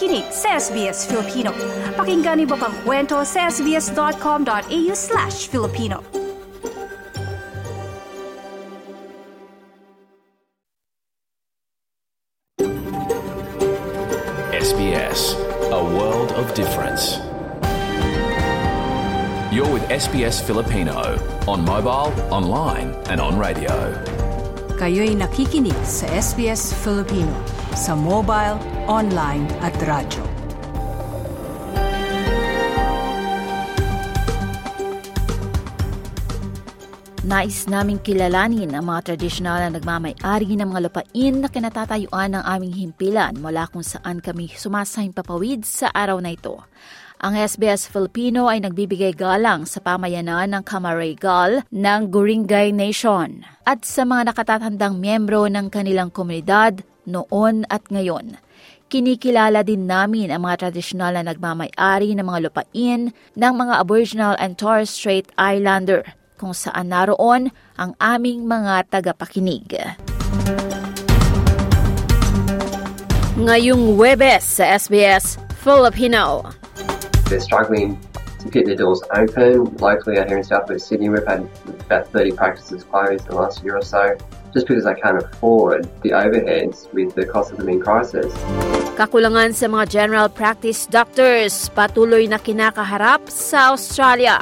nakikinig sa SBS Filipino. Pakinggan niyo pang kwento sa sbs.com.au slash Filipino. SBS, a world of difference. You're with SBS Filipino on mobile, online, and on radio. Kayo'y nakikinig sa SBS Filipino sa mobile, online at radyo. Nais naming kilalanin ang mga tradisyonal na nagmamay-ari ng mga lupain na kinatatayuan ng aming himpilan mula kung saan kami sumasahing papawid sa araw na ito. Ang SBS Filipino ay nagbibigay galang sa pamayanan ng Camaragal ng Guringay Nation at sa mga nakatatandang miyembro ng kanilang komunidad noon at ngayon. Kinikilala din namin ang mga tradisyonal na nagmamay-ari ng mga lupain ng mga Aboriginal and Torres Strait Islander kung saan naroon ang aming mga tagapakinig. Ngayong Webes sa SBS Filipino. They're struggling to keep their doors open. Locally out here in South West Sydney, we've had about 30 practices closed the last year or so just because they can't afford the overheads with the cost of living crisis. Kakulangan sa mga general practice doctors patuloy na kinakaharap sa Australia.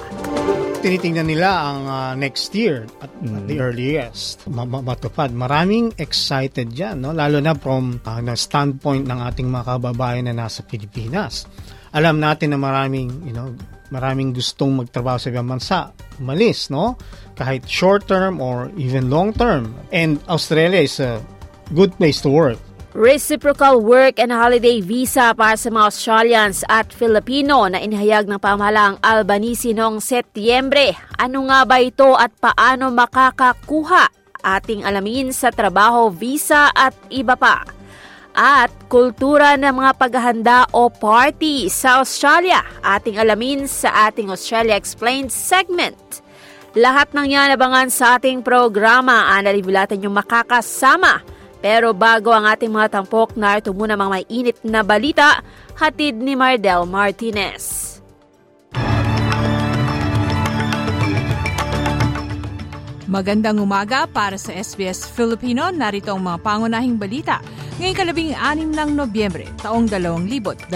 tinitingnan nila ang uh, next year at, Mm. at the earliest ma- ma- matupad. Maraming excited dyan, no? lalo na from uh, na standpoint ng ating mga kababayan na nasa Pilipinas. Alam natin na maraming, you know, maraming gustong magtrabaho sa ibang bansa, umalis, no? Kahit short term or even long term. And Australia is a good place to work. Reciprocal work and holiday visa para sa mga Australians at Filipino na inihayag ng pamahalaang Albanese noong Setyembre. Ano nga ba ito at paano makakakuha? Ating alamin sa trabaho, visa at iba pa. At kultura ng mga paghahanda o party sa Australia. Ating alamin sa ating Australia Explained segment. Lahat ng yan abangan sa ating programa. Analibulatan yung makakasama. Pero bago ang ating mga tampok, narito muna mga may init na balita, hatid ni Mardel Martinez. Magandang umaga para sa SBS Filipino. Narito ang mga pangunahing balita. Ngayong kalabing anim ng Nobyembre, taong 2023.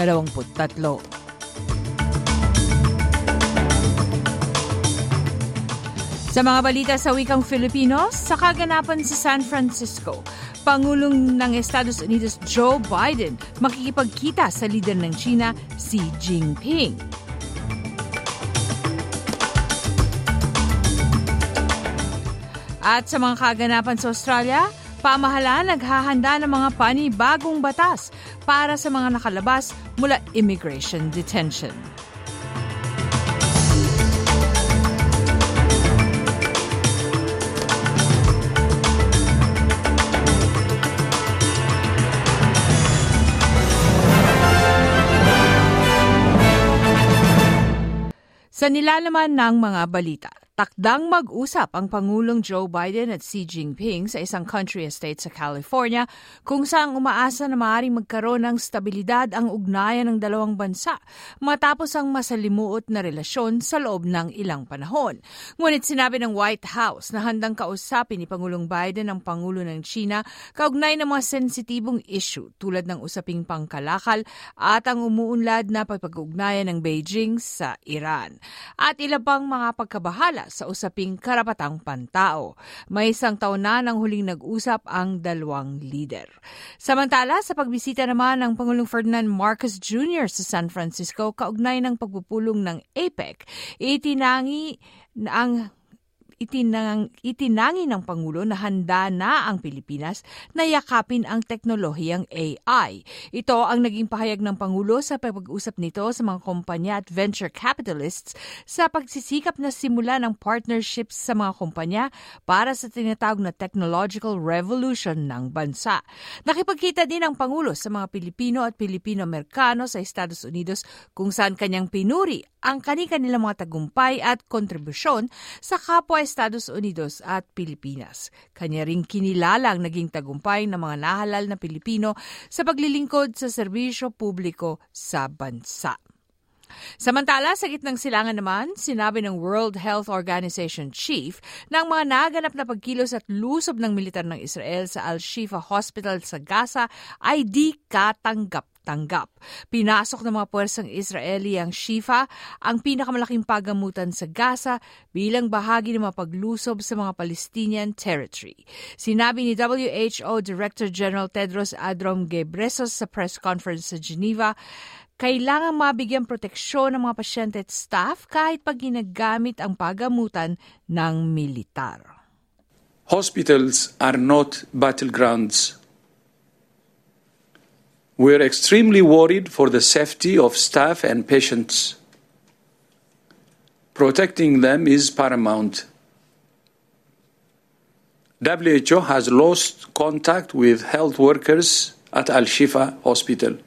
Sa mga balita sa wikang Filipino, sa kaganapan sa San Francisco, Pangulong ng Estados Unidos Joe Biden makikipagkita sa lider ng China, Xi Jinping. At sa mga kaganapan sa Australia, pamahalaan naghahanda ng mga panibagong batas para sa mga nakalabas mula immigration detention. Sa nilalaman ng mga balita, takdang mag-usap ang Pangulong Joe Biden at Xi Jinping sa isang country estate sa California kung saan umaasa na maaaring magkaroon ng stabilidad ang ugnayan ng dalawang bansa matapos ang masalimuot na relasyon sa loob ng ilang panahon. Ngunit sinabi ng White House na handang kausapin ni Pangulong Biden ang Pangulo ng China kaugnay ng mga sensitibong issue tulad ng usaping pangkalakal at ang umuunlad na pagpag-ugnayan ng Beijing sa Iran at ilang pang mga pagkabahala sa usaping karapatang pantao. May isang taon na nang huling nag-usap ang dalawang leader. Samantala, sa pagbisita naman ng Pangulong Ferdinand Marcos Jr. sa San Francisco kaugnay ng pagpupulong ng APEC, itinangi ang itinang, itinangi ng Pangulo na handa na ang Pilipinas na yakapin ang teknolohiyang AI. Ito ang naging pahayag ng Pangulo sa pag-usap nito sa mga kumpanya at venture capitalists sa pagsisikap na simula ng partnerships sa mga kumpanya para sa tinatawag na technological revolution ng bansa. Nakipagkita din ang Pangulo sa mga Pilipino at Pilipino-Amerikano sa Estados Unidos kung saan kanyang pinuri ang kani-kanilang mga tagumpay at kontribusyon sa kapwa Estados Unidos at Pilipinas. Kanya ring kinilala ang naging tagumpay ng mga nahalal na Pilipino sa paglilingkod sa serbisyo publiko sa bansa. Samantala, sa gitnang silangan naman, sinabi ng World Health Organization chief na ang mga naganap na pagkilos at lusob ng militar ng Israel sa Al-Shifa Hospital sa Gaza ay di katanggap tanggap. Pinasok ng mga puwersang Israeli ang Shifa, ang pinakamalaking pagamutan sa Gaza, bilang bahagi ng mga paglusob sa mga Palestinian territory. Sinabi ni WHO Director General Tedros Adhanom Ghebreyesus sa press conference sa Geneva kailangan mabigyan proteksyon ng mga pasyente at staff kahit pag ginagamit ang pagamutan ng militar. Hospitals are not battlegrounds. We're extremely worried for the safety of staff and patients. Protecting them is paramount. WHO has lost contact with health workers at Al Shifa Hospital.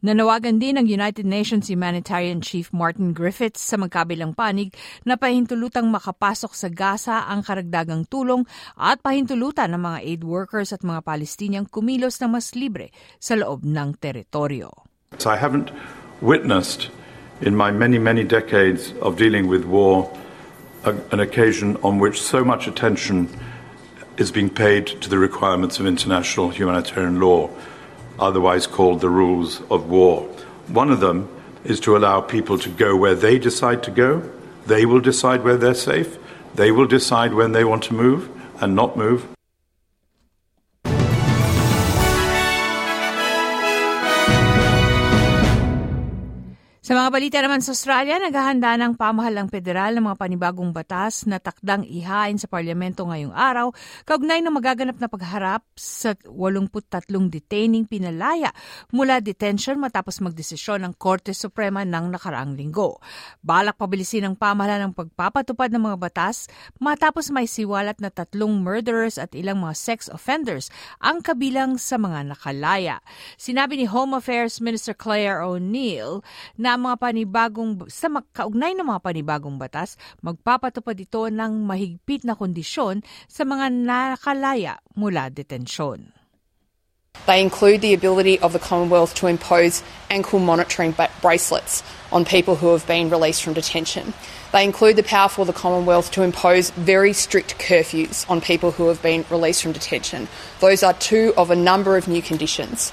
Nanawagan din ng United Nations Humanitarian Chief Martin Griffiths sa magkabilang panig na pahintulutang makapasok sa Gaza ang karagdagang tulong at pahintulutan ng mga aid workers at mga Palestiniang kumilos na mas libre sa loob ng teritoryo. I haven't witnessed in my many, many decades of dealing with war an occasion on which so much attention is being paid to the requirements of international humanitarian law otherwise called the rules of war. One of them is to allow people to go where they decide to go. They will decide where they're safe. They will decide when they want to move and not move. Sa mga balita naman sa Australia, naghahanda ng pamahalang federal ng mga panibagong batas na takdang ihain sa parlamento ngayong araw, kaugnay ng magaganap na pagharap sa 83 detaining pinalaya mula detention matapos magdesisyon ng Korte Suprema ng nakaraang linggo. Balak pabilisin ng pamahalaan ng pagpapatupad ng mga batas matapos may siwalat na tatlong murderers at ilang mga sex offenders ang kabilang sa mga nakalaya. Sinabi ni Home Affairs Minister Claire O'Neill na mga panibagong sa kaugnay ng mga panibagong batas, magpapatupad ito ng mahigpit na kondisyon sa mga nakalaya mula detensyon. They include the ability of the Commonwealth to impose ankle monitoring bracelets on people who have been released from detention. They include the power for the Commonwealth to impose very strict curfews on people who have been released from detention. Those are two of a number of new conditions.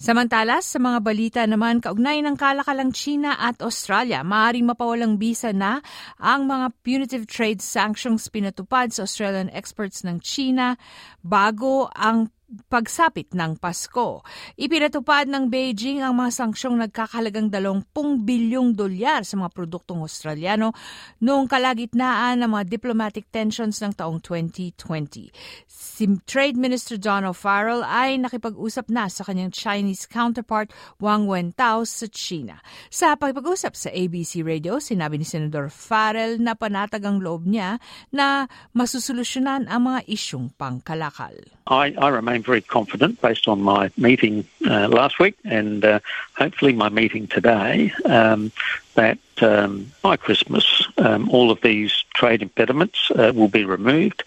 Samantala, sa mga balita naman, kaugnay ng kalakalang China at Australia, maaaring mapawalang bisa na ang mga punitive trade sanctions pinatupad sa Australian experts ng China bago ang pagsapit ng Pasko. Ipinatupad ng Beijing ang mga sangsyong nagkakahalagang 20 bilyong dolyar sa mga produktong Australiano noong kalagitnaan ng mga diplomatic tensions ng taong 2020. Si Trade Minister John O'Farrell ay nakipag-usap na sa kanyang Chinese counterpart Wang Wentao sa China. Sa pagpag-usap sa ABC Radio, sinabi ni Senator Farrell na panatag ang loob niya na masusolusyonan ang mga isyong pangkalakal. I, I remain very confident based on my meeting uh, last week and uh, hopefully my meeting today um, that um, by Christmas um, all of these trade impediments uh, will be removed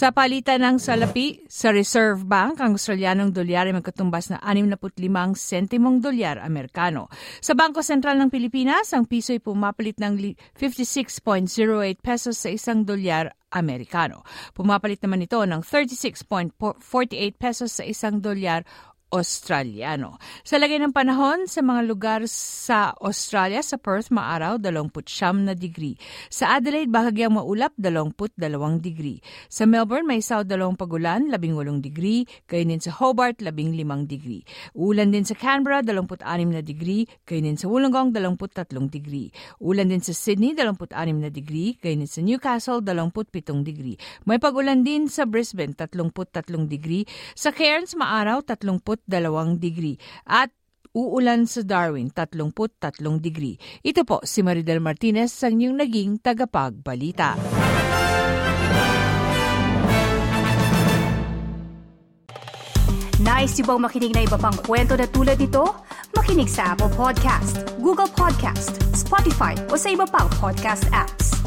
Sa palitan ng salapi, sa Reserve Bank, ang Australianong dolyar ay magkatumbas na 65 sentimong dolyar Amerikano. Sa Bangko Sentral ng Pilipinas, ang piso ay pumapalit ng 56.08 pesos sa isang dolyar Amerikano. Pumapalit naman ito ng 36.48 pesos sa isang dolyar Australiano. Sa lagay ng panahon sa mga lugar sa Australia, sa Perth maaraw 29 na degree. Sa Adelaide bahagyang maulap 22 degree. Sa Melbourne may isaw dalawang pagulan 18 degree, gayon din sa Hobart 15 degree. Ulan din sa Canberra 26 na degree, gayon din sa Wollongong 23 degree. Ulan din sa Sydney 26 na degree, gayon din sa Newcastle 27 degree. May pagulan din sa Brisbane 33 degree. Sa Cairns maaraw 30 dalawang degree. At uulan sa Darwin, 33 degree. Ito po si Maridel Martinez sa inyong naging tagapagbalita. Nice yung bang makinig na iba pang kwento na tulad ito? Makinig sa Apple Podcast, Google Podcast, Spotify o sa iba pang podcast apps.